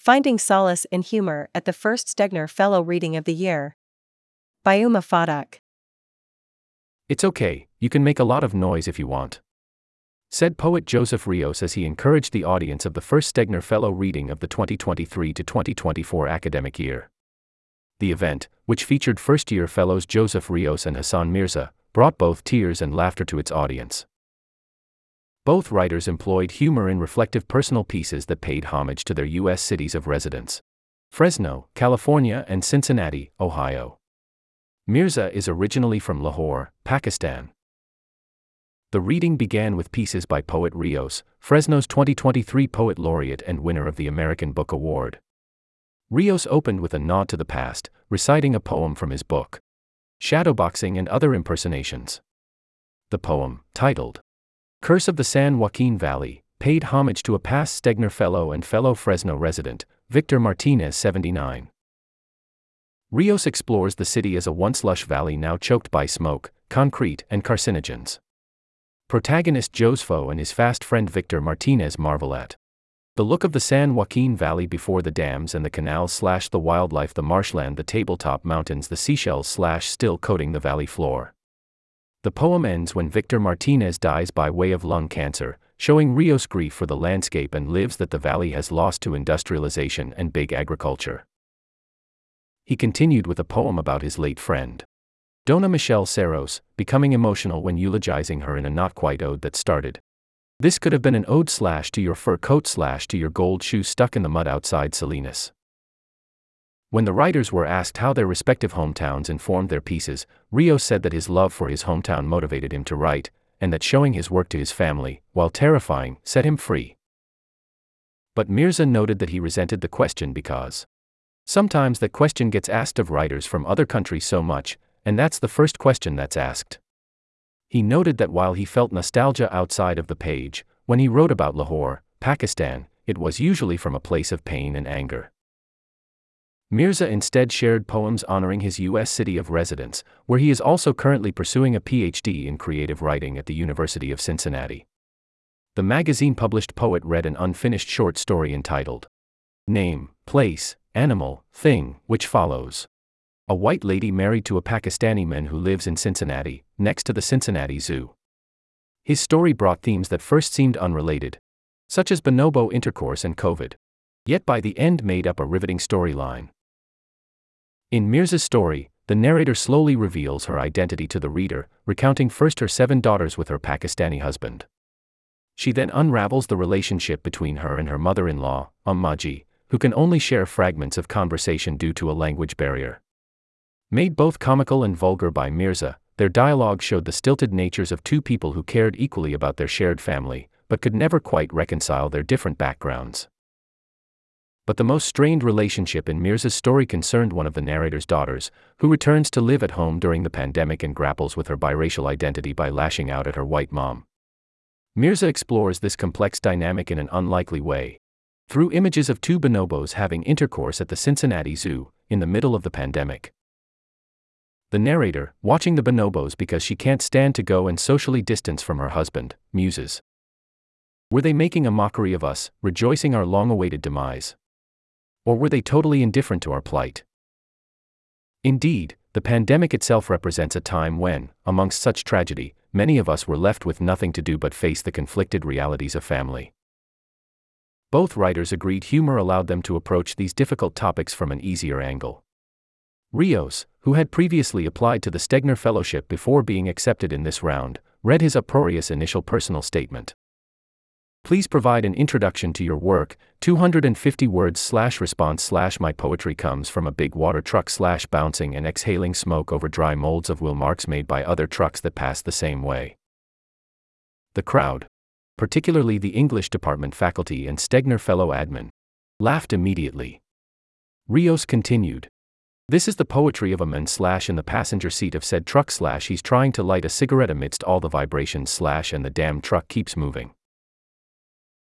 Finding Solace in Humor at the first Stegner Fellow Reading of the Year. By Uma Fadak. It's okay, you can make a lot of noise if you want. Said poet Joseph Rios as he encouraged the audience of the first Stegner Fellow reading of the 2023 2024 academic year. The event, which featured first year fellows Joseph Rios and Hassan Mirza, brought both tears and laughter to its audience. Both writers employed humor in reflective personal pieces that paid homage to their U.S. cities of residence Fresno, California, and Cincinnati, Ohio. Mirza is originally from Lahore, Pakistan. The reading began with pieces by poet Rios, Fresno's 2023 Poet Laureate and winner of the American Book Award. Rios opened with a nod to the past, reciting a poem from his book, Shadowboxing and Other Impersonations. The poem, titled Curse of the San Joaquin Valley, paid homage to a past Stegner Fellow and fellow Fresno resident, Victor Martinez 79. Rios explores the city as a once lush valley now choked by smoke, concrete, and carcinogens. Protagonist Joseph and his fast friend Victor Martinez marvel at the look of the San Joaquin Valley before the dams and the canals slash the wildlife, the marshland, the tabletop mountains, the seashells slash still coating the valley floor. The poem ends when Victor Martinez dies by way of lung cancer, showing Rios' grief for the landscape and lives that the valley has lost to industrialization and big agriculture. He continued with a poem about his late friend. Dona Michele Serros, becoming emotional when eulogizing her in a not quite ode that started. This could have been an ode slash to your fur coat slash to your gold shoes stuck in the mud outside Salinas. When the writers were asked how their respective hometowns informed their pieces, Rio said that his love for his hometown motivated him to write, and that showing his work to his family, while terrifying, set him free. But Mirza noted that he resented the question because sometimes that question gets asked of writers from other countries so much and that's the first question that's asked. He noted that while he felt nostalgia outside of the page, when he wrote about Lahore, Pakistan, it was usually from a place of pain and anger. Mirza instead shared poems honoring his U.S. city of residence, where he is also currently pursuing a PhD in creative writing at the University of Cincinnati. The magazine published poet read an unfinished short story entitled Name, Place, Animal, Thing, which follows a white lady married to a Pakistani man who lives in Cincinnati, next to the Cincinnati Zoo. His story brought themes that first seemed unrelated, such as bonobo intercourse and COVID, yet by the end made up a riveting storyline. In Mirza's story, the narrator slowly reveals her identity to the reader, recounting first her seven daughters with her Pakistani husband. She then unravels the relationship between her and her mother in law, Ammaji, who can only share fragments of conversation due to a language barrier. Made both comical and vulgar by Mirza, their dialogue showed the stilted natures of two people who cared equally about their shared family, but could never quite reconcile their different backgrounds. But the most strained relationship in Mirza's story concerned one of the narrator's daughters, who returns to live at home during the pandemic and grapples with her biracial identity by lashing out at her white mom. Mirza explores this complex dynamic in an unlikely way. Through images of two bonobos having intercourse at the Cincinnati Zoo, in the middle of the pandemic the narrator, watching the bonobos because she can't stand to go and socially distance from her husband, muses. Were they making a mockery of us, rejoicing our long awaited demise? Or were they totally indifferent to our plight? Indeed, the pandemic itself represents a time when, amongst such tragedy, many of us were left with nothing to do but face the conflicted realities of family. Both writers agreed humor allowed them to approach these difficult topics from an easier angle. Rios, who had previously applied to the Stegner Fellowship before being accepted in this round, read his uproarious initial personal statement. Please provide an introduction to your work, 250 words slash response slash my poetry comes from a big water truck slash bouncing and exhaling smoke over dry molds of wheel marks made by other trucks that pass the same way. The crowd, particularly the English department faculty and Stegner fellow admin, laughed immediately. Rios continued, this is the poetry of a man slash in the passenger seat of said truck slash he's trying to light a cigarette amidst all the vibrations slash and the damn truck keeps moving.